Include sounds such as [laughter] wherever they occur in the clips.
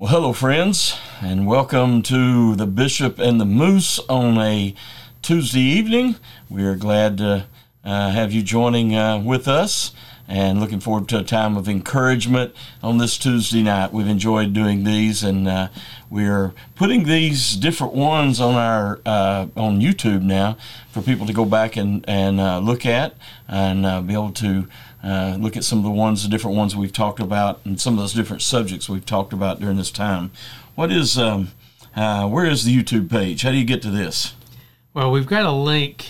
Well, hello, friends, and welcome to the Bishop and the Moose on a Tuesday evening. We are glad to uh, have you joining uh, with us and looking forward to a time of encouragement on this Tuesday night. We've enjoyed doing these, and uh, we're putting these different ones on our uh, on YouTube now for people to go back and and uh, look at and uh, be able to. Uh, look at some of the ones, the different ones we've talked about, and some of those different subjects we've talked about during this time. What is, um, uh, where is the YouTube page? How do you get to this? Well, we've got a link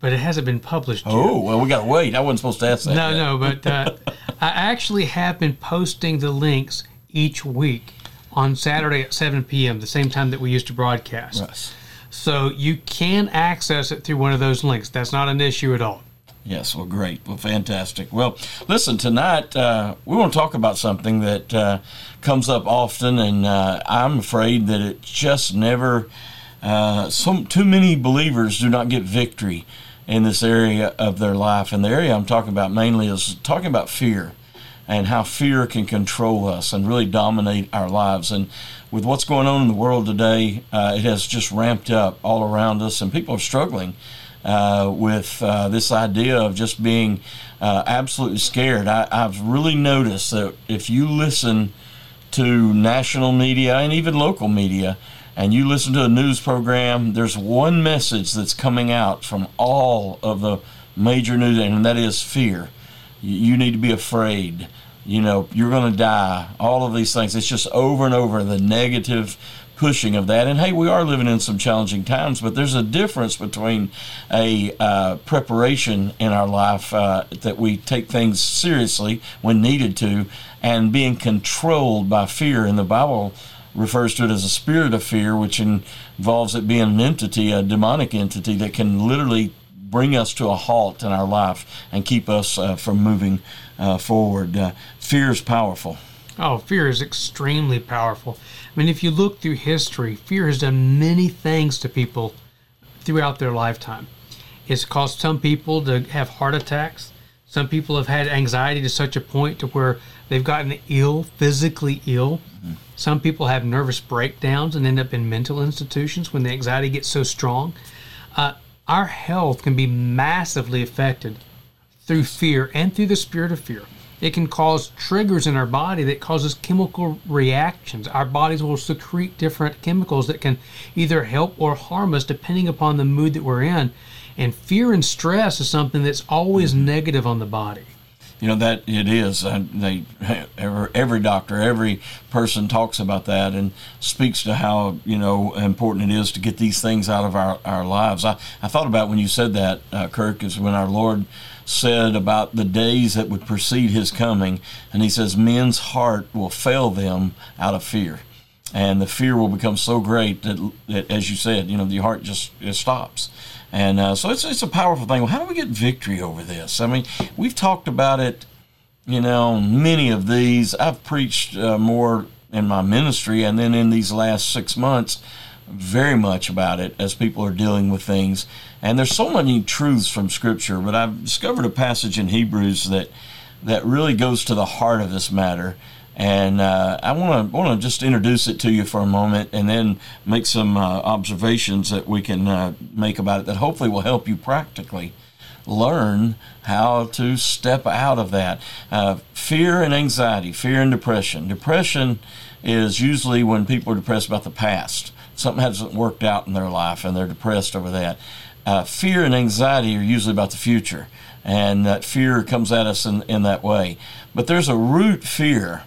but it hasn't been published yet. Oh, well, we got to wait. I wasn't supposed to ask that. No, yet. no, but uh, [laughs] I actually have been posting the links each week on Saturday at 7 p.m., the same time that we used to broadcast. Yes. So you can access it through one of those links. That's not an issue at all. Yes, well, great. Well, fantastic. Well, listen, tonight uh, we want to talk about something that uh, comes up often, and uh, I'm afraid that it just never, uh, some, too many believers do not get victory in this area of their life. And the area I'm talking about mainly is talking about fear and how fear can control us and really dominate our lives. And with what's going on in the world today, uh, it has just ramped up all around us, and people are struggling uh, with uh, this idea of just being uh, absolutely scared. I, I've really noticed that if you listen to national media and even local media, and you listen to a news program, there's one message that's coming out from all of the major news, and that is fear. You need to be afraid. You know, you're going to die. All of these things. It's just over and over the negative pushing of that. And hey, we are living in some challenging times, but there's a difference between a uh, preparation in our life uh, that we take things seriously when needed to, and being controlled by fear. In the Bible, refers to it as a spirit of fear, which involves it being an entity, a demonic entity that can literally bring us to a halt in our life and keep us uh, from moving uh, forward. Uh, fear is powerful. Oh, fear is extremely powerful. I mean, if you look through history, fear has done many things to people throughout their lifetime. It's caused some people to have heart attacks. Some people have had anxiety to such a point to where they've gotten ill, physically ill. Mm-hmm. Some people have nervous breakdowns and end up in mental institutions when the anxiety gets so strong. Uh, our health can be massively affected through fear and through the spirit of fear. It can cause triggers in our body that causes chemical reactions. Our bodies will secrete different chemicals that can either help or harm us depending upon the mood that we're in. And fear and stress is something that's always mm-hmm. negative on the body you know that it is. Uh, they every, every doctor, every person talks about that and speaks to how you know important it is to get these things out of our, our lives. I, I thought about when you said that, uh, Kirk, is when our Lord said about the days that would precede His coming, and He says, "Men's heart will fail them out of fear." And the fear will become so great that, that as you said, you know, the heart just it stops. And uh, so it's, it's a powerful thing. Well, how do we get victory over this? I mean, we've talked about it, you know, many of these. I've preached uh, more in my ministry and then in these last six months very much about it as people are dealing with things. And there's so many truths from Scripture, but I've discovered a passage in Hebrews that that really goes to the heart of this matter. And uh, I want to want to just introduce it to you for a moment, and then make some uh, observations that we can uh, make about it that hopefully will help you practically learn how to step out of that uh, fear and anxiety, fear and depression. Depression is usually when people are depressed about the past. Something hasn't worked out in their life, and they're depressed over that. Uh, fear and anxiety are usually about the future, and that fear comes at us in, in that way. But there's a root fear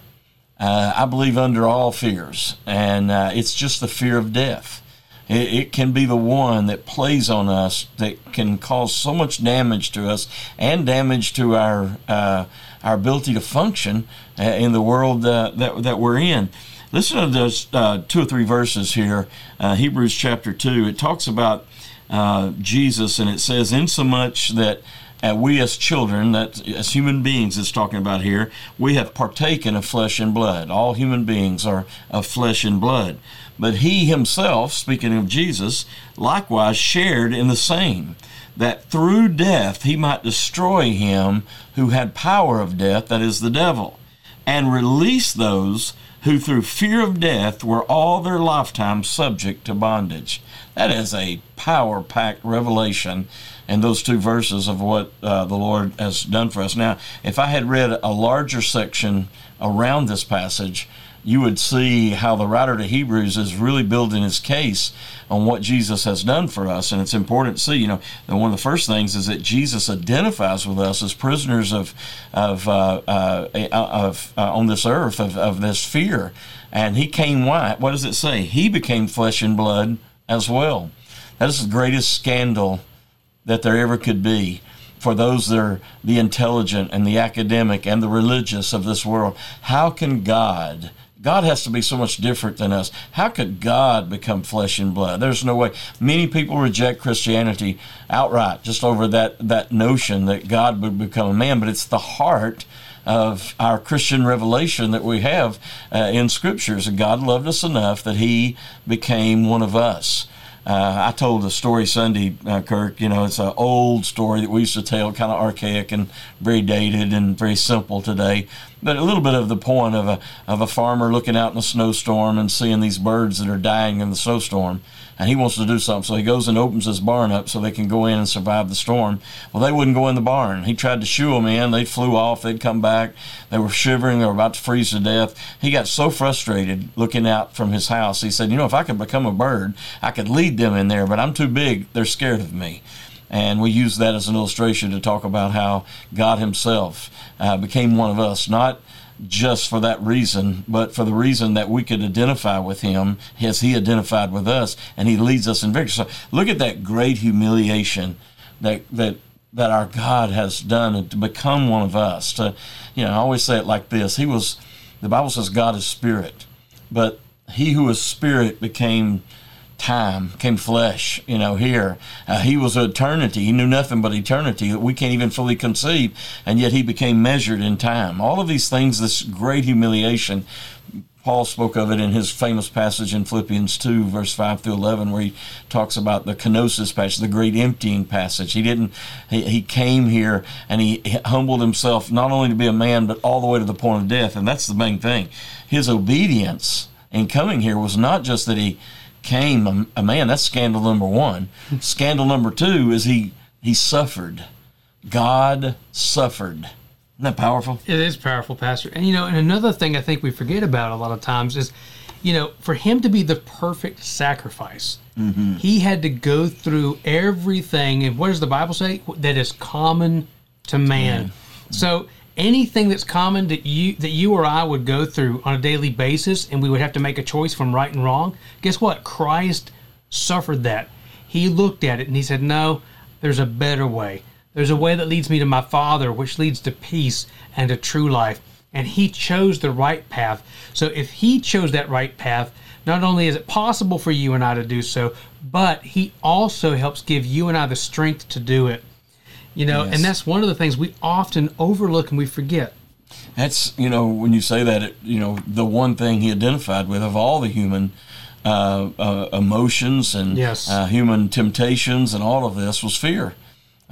uh, I believe, under all fears, and uh, it's just the fear of death. It, it, can be the one that plays on us that can cause so much damage to us and damage to our uh, our ability to function uh, in the world uh, that that we're in. Listen to those uh, two or three verses here, uh, Hebrews chapter two. It talks about uh, Jesus, and it says, "Insomuch that." and we as children, that as human beings, it's talking about here, we have partaken of flesh and blood. All human beings are of flesh and blood. But he himself, speaking of Jesus, likewise shared in the same, that through death he might destroy him who had power of death, that is the devil, and release those who through fear of death were all their lifetime subject to bondage. That is a power packed revelation in those two verses of what uh, the Lord has done for us. Now, if I had read a larger section around this passage, you would see how the writer to Hebrews is really building his case on what Jesus has done for us. And it's important to see, you know, that one of the first things is that Jesus identifies with us as prisoners of, of, uh, uh, of uh, on this earth of, of this fear. And he came white. What does it say? He became flesh and blood as well. That is the greatest scandal that there ever could be for those that are the intelligent and the academic and the religious of this world. How can God? God has to be so much different than us. How could God become flesh and blood? There's no way. Many people reject Christianity outright just over that, that notion that God would become a man, but it's the heart of our Christian revelation that we have uh, in scriptures. That God loved us enough that he became one of us. Uh, I told a story Sunday, uh, Kirk. You know, it's an old story that we used to tell, kind of archaic and very dated and very simple today. But a little bit of the point of a of a farmer looking out in a snowstorm and seeing these birds that are dying in the snowstorm, and he wants to do something. So he goes and opens his barn up so they can go in and survive the storm. Well, they wouldn't go in the barn. He tried to shoo them in. They flew off. They'd come back. They were shivering. They were about to freeze to death. He got so frustrated looking out from his house. He said, "You know, if I could become a bird, I could lead them in there, but I'm too big. They're scared of me." And we use that as an illustration to talk about how God Himself uh, became one of us, not just for that reason, but for the reason that we could identify with him as he identified with us, and he leads us in victory. So look at that great humiliation that that that our God has done to become one of us. To you know, I always say it like this: He was. The Bible says God is spirit, but he who is spirit became time, came flesh, you know, here. Uh, he was eternity. He knew nothing but eternity that we can't even fully conceive, and yet he became measured in time. All of these things, this great humiliation, Paul spoke of it in his famous passage in Philippians 2, verse 5 through 11, where he talks about the kenosis passage, the great emptying passage. He didn't, he, he came here and he humbled himself not only to be a man, but all the way to the point of death. And that's the main thing. His obedience in coming here was not just that he, came a, a man. That's scandal number one. scandal number two is he he suffered. God suffered. Isn't that powerful? It is powerful, Pastor. And you know, and another thing I think we forget about a lot of times is, you know, for him to be the perfect sacrifice, mm-hmm. he had to go through everything. And what does the Bible say? That is common to man. Mm-hmm. So anything that's common that you that you or I would go through on a daily basis and we would have to make a choice from right and wrong, guess what? Christ suffered that. He looked at it and he said, "No, there's a better way. There's a way that leads me to my Father, which leads to peace and to true life." And he chose the right path. So if he chose that right path, not only is it possible for you and I to do so, but he also helps give you and I the strength to do it. You know, yes. and that's one of the things we often overlook and we forget. That's you know when you say that it, you know the one thing he identified with of all the human uh, uh, emotions and yes. uh, human temptations and all of this was fear.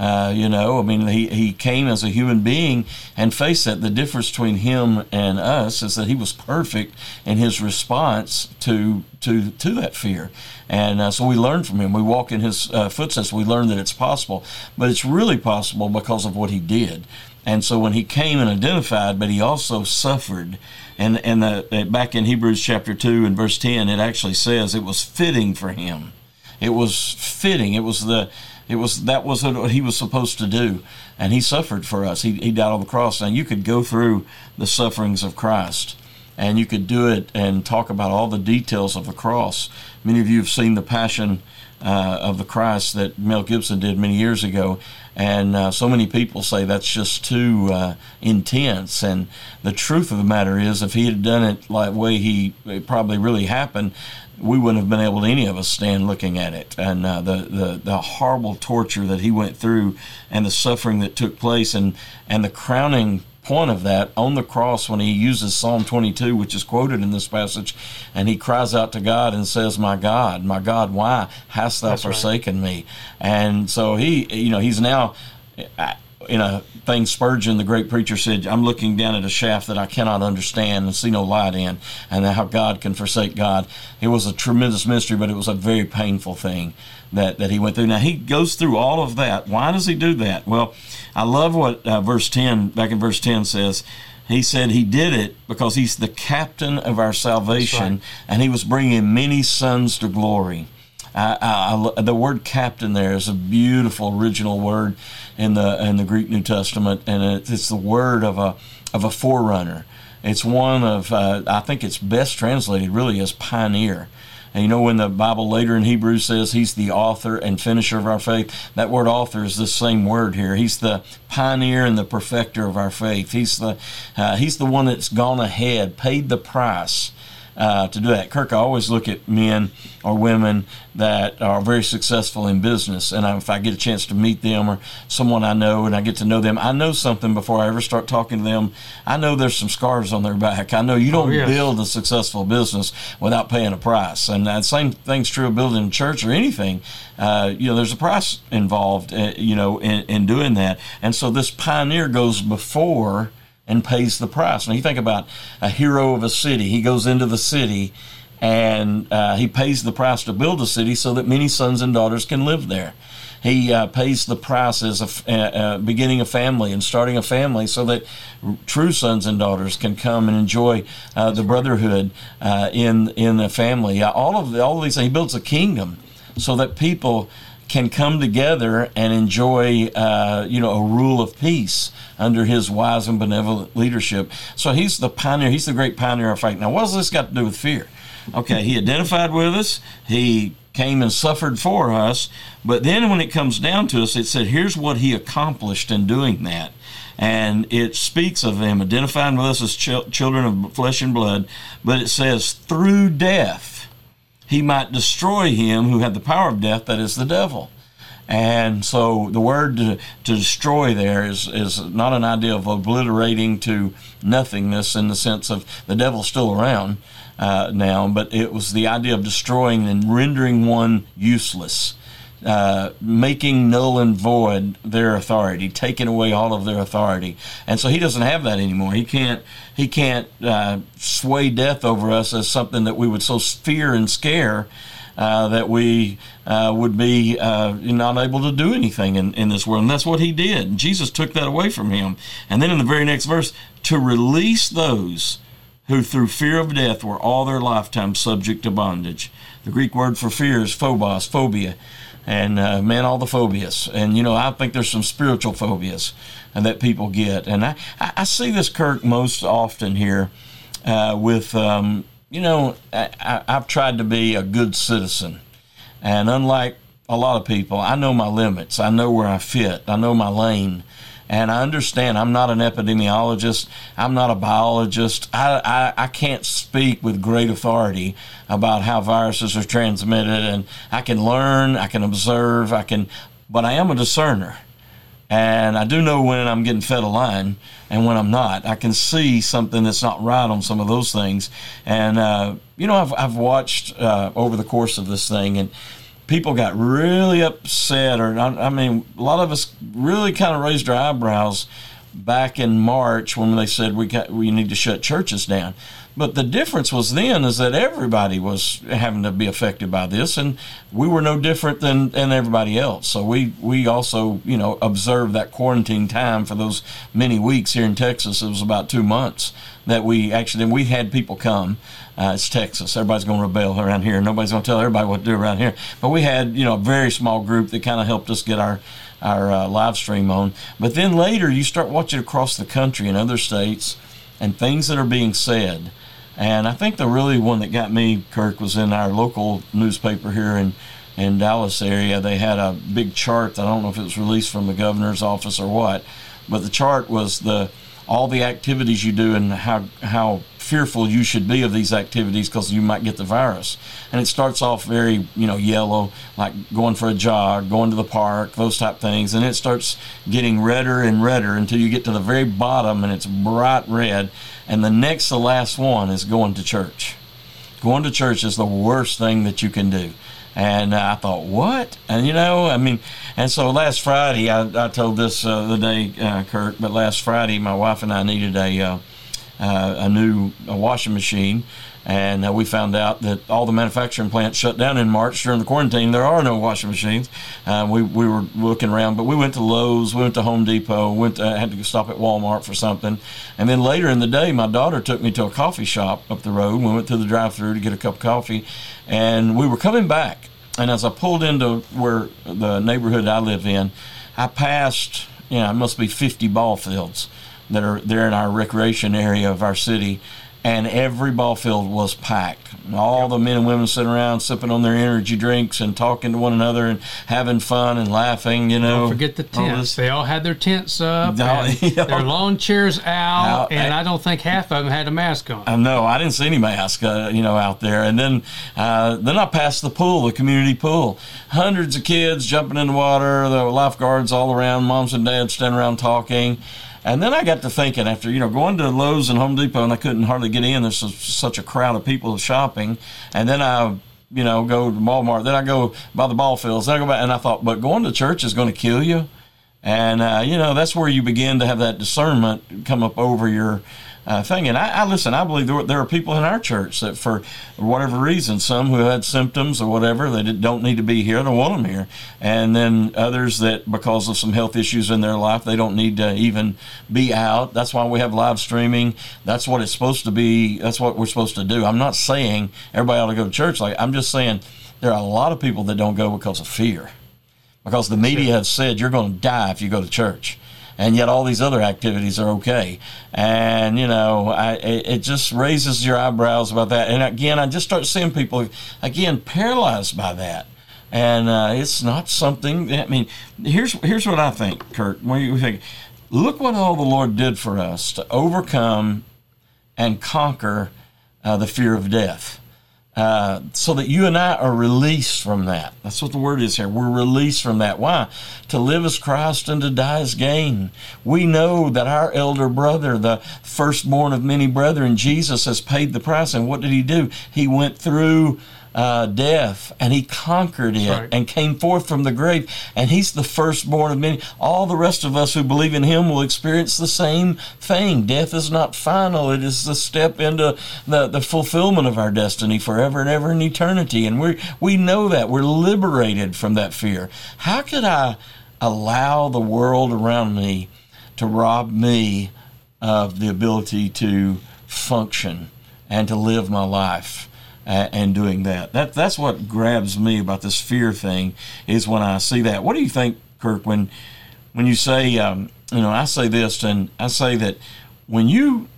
Uh, you know, I mean, he, he came as a human being and faced that. The difference between him and us is that he was perfect in his response to to to that fear, and uh, so we learn from him. We walk in his uh, footsteps. We learn that it's possible, but it's really possible because of what he did. And so when he came and identified, but he also suffered. And and the, back in Hebrews chapter two and verse ten, it actually says it was fitting for him. It was fitting. It was the it was that was what he was supposed to do, and he suffered for us. He he died on the cross. And you could go through the sufferings of Christ, and you could do it and talk about all the details of the cross. Many of you have seen the Passion uh, of the Christ that Mel Gibson did many years ago, and uh, so many people say that's just too uh, intense. And the truth of the matter is, if he had done it like way he probably really happened, we wouldn't have been able to any of us stand looking at it and uh, the, the the horrible torture that he went through and the suffering that took place and and the crowning point of that on the cross when he uses Psalm 22 which is quoted in this passage and he cries out to God and says my God my God why hast thou That's forsaken right. me and so he you know he's now in a thing Spurgeon, the great preacher, said, "I'm looking down at a shaft that I cannot understand and see no light in, and how God can forsake God." It was a tremendous mystery, but it was a very painful thing that that he went through. Now he goes through all of that. Why does he do that? Well, I love what uh, verse ten, back in verse ten, says. He said he did it because he's the captain of our salvation, right. and he was bringing many sons to glory. I, I, the word captain there is a beautiful original word in the in the Greek New Testament, and it, it's the word of a of a forerunner. It's one of uh, I think it's best translated really as pioneer. And you know, when the Bible later in Hebrews says he's the author and finisher of our faith, that word author is the same word here. He's the pioneer and the perfecter of our faith. He's the, uh, he's the one that's gone ahead, paid the price uh, to do that. Kirk, I always look at men or women that are very successful in business, and if I get a chance to meet them or someone I know and I get to know them, I know something before I ever start talking to them. I know there's some scars on their back. I know you don't oh, yes. build a successful business without paying a price, and the same thing's true of building a church or anything. Uh, you know, there's a price involved, uh, you know, in, in doing that, and so this pioneer goes before and pays the price. Now you think about a hero of a city. He goes into the city and uh, he pays the price to build a city so that many sons and daughters can live there. He uh, pays the price as a uh, uh, beginning a family and starting a family so that true sons and daughters can come and enjoy uh, the brotherhood uh, in in a family. all of the, all of these, he builds a kingdom so that people can come together and enjoy, uh, you know, a rule of peace under his wise and benevolent leadership. So he's the pioneer. He's the great pioneer of faith. Now, what does this got to do with fear? Okay, he identified with us. He came and suffered for us. But then when it comes down to us, it said, here's what he accomplished in doing that. And it speaks of him identifying with us as ch- children of flesh and blood. But it says, through death he might destroy him who had the power of death, that is the devil. And so the word to, to, destroy there is, is not an idea of obliterating to nothingness in the sense of the devil's still around uh, now, but it was the idea of destroying and rendering one useless. Uh, making null and void their authority, taking away all of their authority, and so he doesn't have that anymore. He can't he can't uh, sway death over us as something that we would so fear and scare uh, that we uh, would be uh, not able to do anything in, in this world. And that's what he did. Jesus took that away from him. And then in the very next verse, to release those who through fear of death were all their lifetime subject to bondage. The Greek word for fear is phobos, phobia and uh, man, all the phobias. And you know, I think there's some spiritual phobias that people get, and I I see this Kirk most often here uh, with um, you know I, I've tried to be a good citizen, and unlike a lot of people, I know my limits. I know where I fit. I know my lane. And I understand I'm not an epidemiologist. I'm not a biologist. I, I, I can't speak with great authority about how viruses are transmitted. And I can learn, I can observe, I can, but I am a discerner. And I do know when I'm getting fed a line and when I'm not. I can see something that's not right on some of those things. And, uh, you know, I've, I've watched uh, over the course of this thing, and people got really upset, or I mean, a lot of us really kind of raised our eyebrows back in March when they said we got we need to shut churches down. But the difference was then is that everybody was having to be affected by this, and we were no different than, than everybody else. So we, we also, you know, observed that quarantine time for those many weeks here in Texas. It was about two months that we actually, we had people come. Uh, it's Texas. Everybody's going to rebel around here. Nobody's going to tell everybody what to do around here. But we had, you know, a very small group that kind of helped us get our our uh, live stream on. But then later, you start watching across the country in other states and things that are being said. And I think the really one that got me, Kirk, was in our local newspaper here in in Dallas area. They had a big chart. I don't know if it was released from the governor's office or what, but the chart was the all the activities you do and how how fearful you should be of these activities because you might get the virus. And it starts off very, you know, yellow, like going for a jog, going to the park, those type things. And it starts getting redder and redder until you get to the very bottom and it's bright red. And the next to last one is going to church. going to church is the worst thing that you can do. And I thought, what? And you know, I mean, and so last Friday, I, I told this uh, the day, uh, Kirk, but last Friday, my wife and I needed a uh, uh a new a washing machine and uh, we found out that all the manufacturing plants shut down in March during the quarantine. There are no washing machines. Uh, we, we were looking around, but we went to Lowe's, we went to Home Depot, went to, had to stop at Walmart for something. And then later in the day, my daughter took me to a coffee shop up the road. We went to the drive through to get a cup of coffee, and we were coming back. And as I pulled into where the neighborhood I live in, I passed, you know, it must be 50 ball fields that are there in our recreation area of our city and every ball field was packed. All the men and women sitting around sipping on their energy drinks and talking to one another and having fun and laughing. You know, Don't forget the tents. They all had their tents up, [laughs] their lawn chairs out, out and I, I, don't think half of them had a mask on. I know I didn't see any mask, uh, you know, out there. And then, uh, then I passed the pool, the community pool. Hundreds of kids jumping in the water, the lifeguards all around, moms and dads standing around talking. And then I got to thinking after, you know, going to Lowe's and Home Depot and I couldn't hardly get in. There's such a crowd of people shopping. And then I, you know, go to Walmart. Then I go by the ball fields. Then I go back and I thought, but going to church is going to kill you. And, uh, you know, that's where you begin to have that discernment come up over your uh, thing. And I, I, listen, I believe there, there, are people in our church that, for whatever reason, some who had symptoms or whatever, they don't need to be here, they don't want them here. And then others that, because of some health issues in their life, they don't need to even be out. That's why we have live streaming. That's what it's supposed to be. That's what we're supposed to do. I'm not saying everybody ought to go to church. Like I'm just saying there are a lot of people that don't go because of fear because the media has said you're going to die if you go to church and yet all these other activities are okay. And you know, I, it just raises your eyebrows about that. And again, I just start seeing people again paralyzed by that. And uh, it's not something. That I mean, here's here's what I think, Kurt. When you think, look what all the Lord did for us to overcome and conquer uh, the fear of death. Uh, so that you and I are released from that. That's what the word is here. We're released from that. Why? To live as Christ and to die as gain. We know that our elder brother, the firstborn of many brethren, Jesus, has paid the price. And what did he do? He went through uh, death and he conquered it right. and came forth from the grave and he's the firstborn of many. All the rest of us who believe in him will experience the same thing. Death is not final. It is the step into the, the fulfillment of our destiny forever and ever in eternity. And we we know that. We're liberated from that fear. How could i allow the world around me to rob me of the ability to function and to live my life and doing that. That that's what grabs me about this fear thing is when I see that. What do you think, Kirk? When when you say, um, you know, I say this, and I say that when you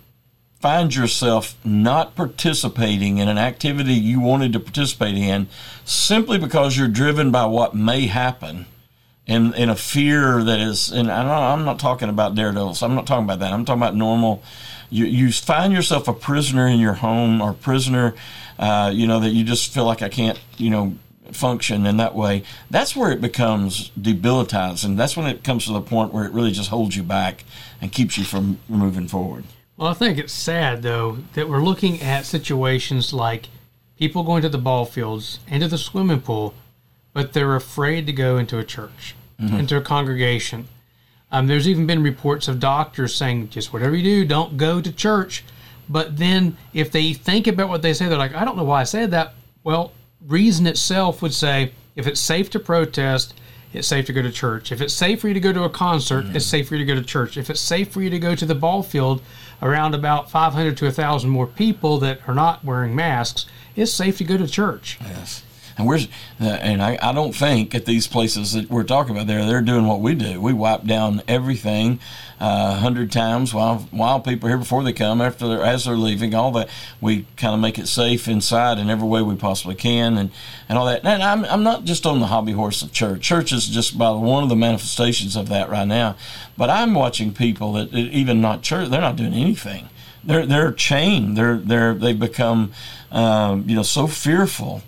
find yourself not participating in an activity you wanted to participate in simply because you're driven by what may happen and in a fear that is and I'm not talking about daredevils I'm not talking about that I'm talking about normal you you find yourself a prisoner in your home or prisoner uh, you know, that you just feel like I can't, you know, function in that way, that's where it becomes debilitating. That's when it comes to the point where it really just holds you back and keeps you from moving forward. Well, I think it's sad, though, that we're looking at situations like people going to the ball fields and to the swimming pool, but they're afraid to go into a church, mm-hmm. into a congregation. Um, there's even been reports of doctors saying, just whatever you do, don't go to church but then if they think about what they say, they're like, I don't know why I said that. Well, reason itself would say if it's safe to protest, it's safe to go to church. If it's safe for you to go to a concert, mm-hmm. it's safe for you to go to church. If it's safe for you to go to the ball field around about 500 to 1,000 more people that are not wearing masks, it's safe to go to church. Yes. And we're, uh, and I, I don't think at these places that we're talking about there, they're doing what we do. We wipe down everything uh, a uh, hundred times while while people are here before they come, after they're, as they're leaving, all that. We kind of make it safe inside in every way we possibly can, and, and all that. And I'm I'm not just on the hobby horse of church. Church is just about one of the manifestations of that right now. But I'm watching people that even not church, they're not doing anything. They're they're chained. They're they're they've become um, you know so fearful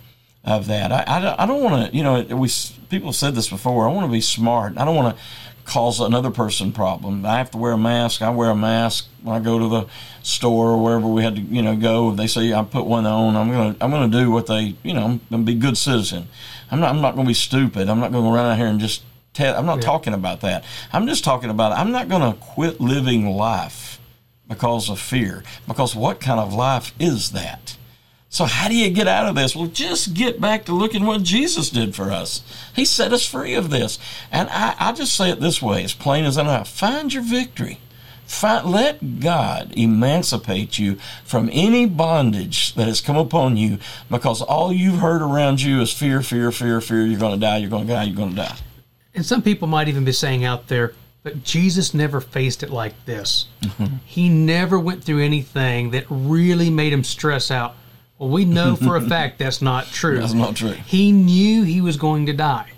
of that. I, I, I don't want to, you know, we people have said this before. I want to be smart. I don't want to cause another person problem. I have to wear a mask. I wear a mask when I go to the store or wherever we had to, you know, go. They say I put one on. I'm gonna I'm gonna do what they, you know, I'm gonna be a good citizen. I'm not I'm not gonna be stupid. I'm not gonna run out here and just tell. I'm not yeah. talking about that. I'm just talking about I'm not gonna quit living life because of fear. Because what kind of life is that? So, how do you get out of this? Well, just get back to looking what Jesus did for us. He set us free of this. And I, I just say it this way, as plain as I know find your victory. Find, let God emancipate you from any bondage that has come upon you because all you've heard around you is fear, fear, fear, fear. You're going to die, you're going to die, you're going to die. And some people might even be saying out there, but Jesus never faced it like this. Mm-hmm. He never went through anything that really made him stress out well, we know for a [laughs] fact that's not true. That's not true. He knew he was going to die.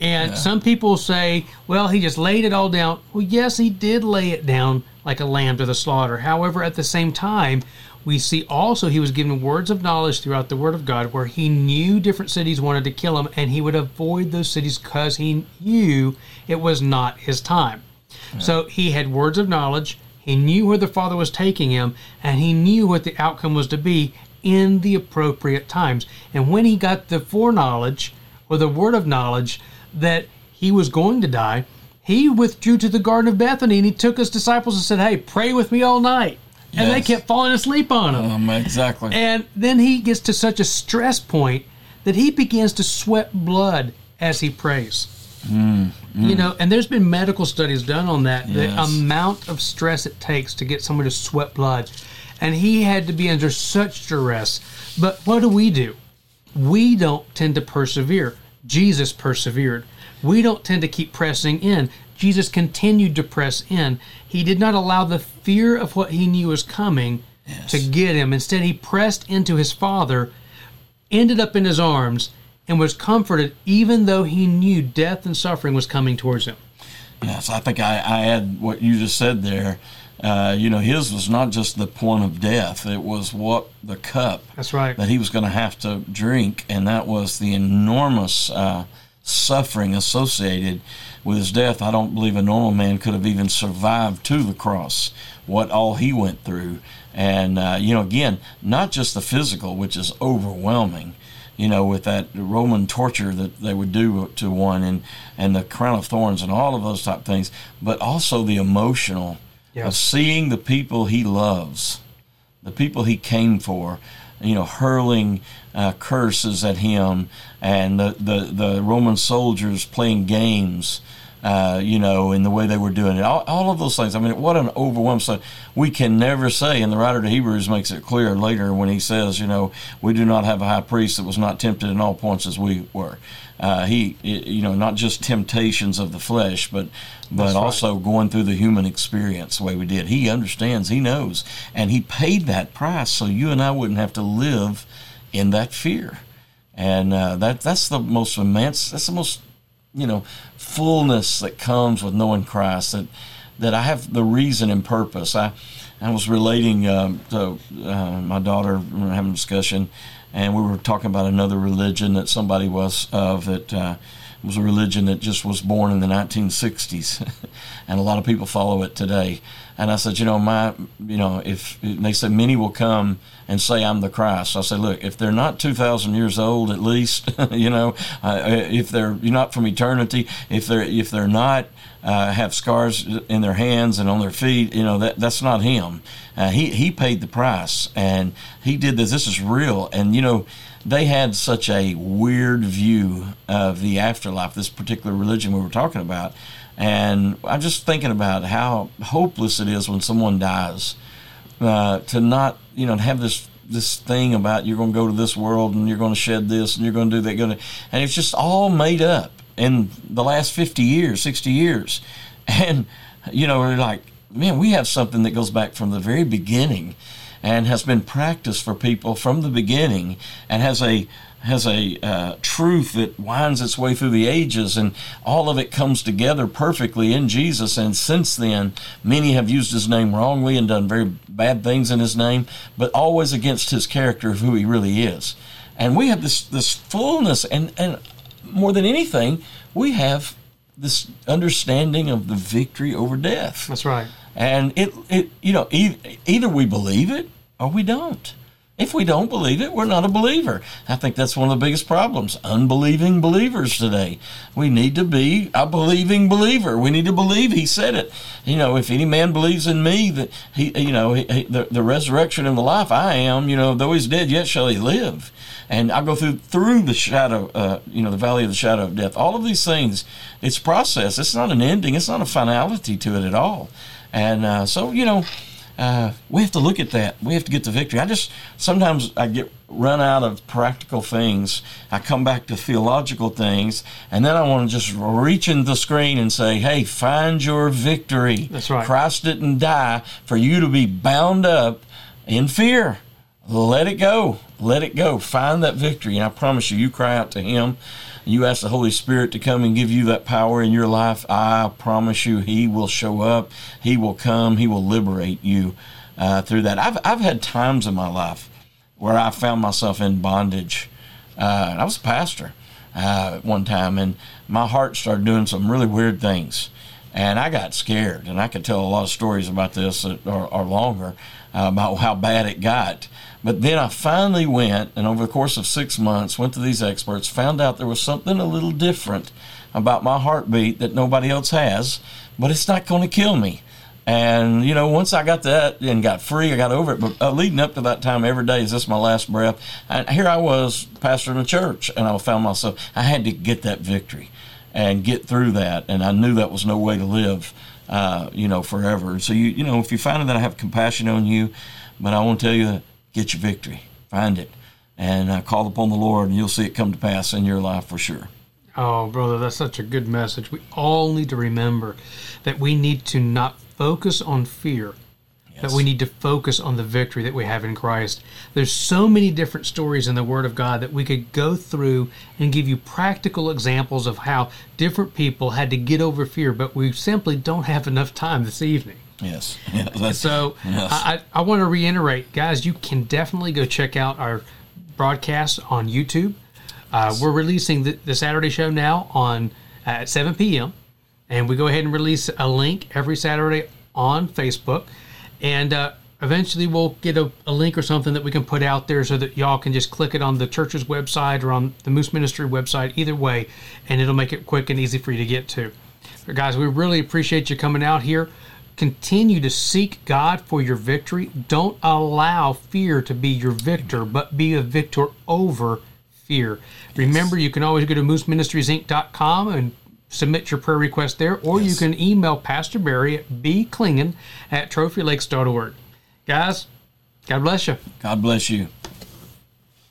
And yeah. some people say, well, he just laid it all down. Well, yes, he did lay it down like a lamb to the slaughter. However, at the same time, we see also he was given words of knowledge throughout the Word of God where he knew different cities wanted to kill him and he would avoid those cities because he knew it was not his time. Yeah. So he had words of knowledge. He knew where the Father was taking him, and he knew what the outcome was to be, in the appropriate times. And when he got the foreknowledge or the word of knowledge that he was going to die, he withdrew to the Garden of Bethany and he took his disciples and said, Hey, pray with me all night. And yes. they kept falling asleep on him. Um, exactly. And then he gets to such a stress point that he begins to sweat blood as he prays. Mm, mm. You know, and there's been medical studies done on that. Yes. The amount of stress it takes to get someone to sweat blood and he had to be under such duress. But what do we do? We don't tend to persevere. Jesus persevered. We don't tend to keep pressing in. Jesus continued to press in. He did not allow the fear of what he knew was coming yes. to get him. Instead, he pressed into his Father, ended up in his arms, and was comforted even though he knew death and suffering was coming towards him. Yes, I think I, I add what you just said there uh, you know, his was not just the point of death; it was what the cup. That's right. That he was going to have to drink, and that was the enormous uh, suffering associated with his death. I don't believe a normal man could have even survived to the cross. What all he went through, and uh, you know, again, not just the physical, which is overwhelming you know, with that Roman torture that they would do to one and, and the crown of thorns and all of those type of things, but also the emotional yeah. of seeing the people he loves, the people he came for, you know, hurling uh, curses at him, and the, the, the Roman soldiers playing games. Uh, you know, in the way they were doing it. All, all, of those things. I mean, what an overwhelming. So we can never say, and the writer to Hebrews makes it clear later when he says, you know, we do not have a high priest that was not tempted in all points as we were. Uh, he, you know, not just temptations of the flesh, but but That's also going through the human experience the way we did. He understands, he knows, and he paid that price so you and I wouldn't have to live in that fear. And uh, that that's the most immense. That's the most, you know, fullness that comes with knowing Christ. That that I have the reason and purpose. I I was relating um, to uh, my daughter we were having a discussion and we were talking about another religion that somebody was of that uh, was a religion that just was born in the 1960s, [laughs] and a lot of people follow it today. And I said, you know, my, you know, if they said many will come and say I'm the Christ, I said, look, if they're not 2,000 years old at least, [laughs] you know, uh, if they're you're not from eternity, if they're if they're not uh, have scars in their hands and on their feet, you know, that that's not him. Uh, he he paid the price, and he did this. This is real, and you know, they had such a weird view of the afterlife. This particular religion we were talking about, and I'm just thinking about how hopeless it is when someone dies uh, to not, you know, have this this thing about you're going to go to this world and you're going to shed this and you're going to do that, going and it's just all made up in the last 50 years, 60 years, [laughs] and you know, we're like man, we have something that goes back from the very beginning and has been practiced for people from the beginning and has a has a uh, truth that winds its way through the ages, and all of it comes together perfectly in Jesus. And since then, many have used his name wrongly and done very bad things in his name, but always against his character of who he really is. And we have this this fullness, and and more than anything, we have this understanding of the victory over death. That's right. And it, it you know, either, either we believe it or we don't. If we don't believe it, we're not a believer. I think that's one of the biggest problems. Unbelieving believers today. We need to be a believing believer. We need to believe He said it. You know, if any man believes in me, that He, you know, he, he, the, the resurrection and the life I am, you know, though He's dead, yet shall He live. And I go through through the shadow, uh, you know, the valley of the shadow of death. All of these things, it's process. It's not an ending. It's not a finality to it at all. And uh, so, you know, uh, we have to look at that. We have to get the victory. I just sometimes I get run out of practical things. I come back to theological things, and then I want to just reach in the screen and say, "Hey, find your victory." That's right. Christ didn't die for you to be bound up in fear. Let it go. Let it go. Find that victory, and I promise you, you cry out to Him you ask the Holy Spirit to come and give you that power in your life, I promise you, He will show up. He will come. He will liberate you uh, through that. I've, I've had times in my life where I found myself in bondage. Uh, I was a pastor uh, one time, and my heart started doing some really weird things. And I got scared, and I could tell a lot of stories about this that are, are longer uh, about how bad it got. But then I finally went, and over the course of six months, went to these experts, found out there was something a little different about my heartbeat that nobody else has, but it's not going to kill me. And you know, once I got that and got free, I got over it. But uh, leading up to that time, every day is this my last breath. And here I was pastor in a church, and I found myself I had to get that victory and get through that. And I knew that was no way to live, uh, you know, forever. So you, you know, if you find that I have compassion on you, but I want to tell you that get your victory. Find it and uh, call upon the Lord, and you'll see it come to pass in your life for sure. Oh, brother, that's such a good message. We all need to remember that we need to not focus on fear. That we need to focus on the victory that we have in Christ. There's so many different stories in the Word of God that we could go through and give you practical examples of how different people had to get over fear, but we simply don't have enough time this evening. Yes. [laughs] yes so yes. I, I want to reiterate, guys, you can definitely go check out our broadcast on YouTube. Uh, we're releasing the, the, Saturday show now on uh, at 7 p.m. And we go ahead and release a link every Saturday on Facebook. And uh, eventually we'll get a, a, link or something that we can put out there so that y'all can just click it on the church's website or on the Moose Ministry website, either way, and it'll make it quick and easy for you to get to. But guys, we really appreciate you coming out here. Continue to seek God for your victory. Don't allow fear to be your victor, but be a victor over fear. Remember, you can always go to mooseministriesinc.com and submit your prayer request there, or yes. you can email Pastor Barry at bklingen at trophylakes.org. Guys, God bless you. God bless you.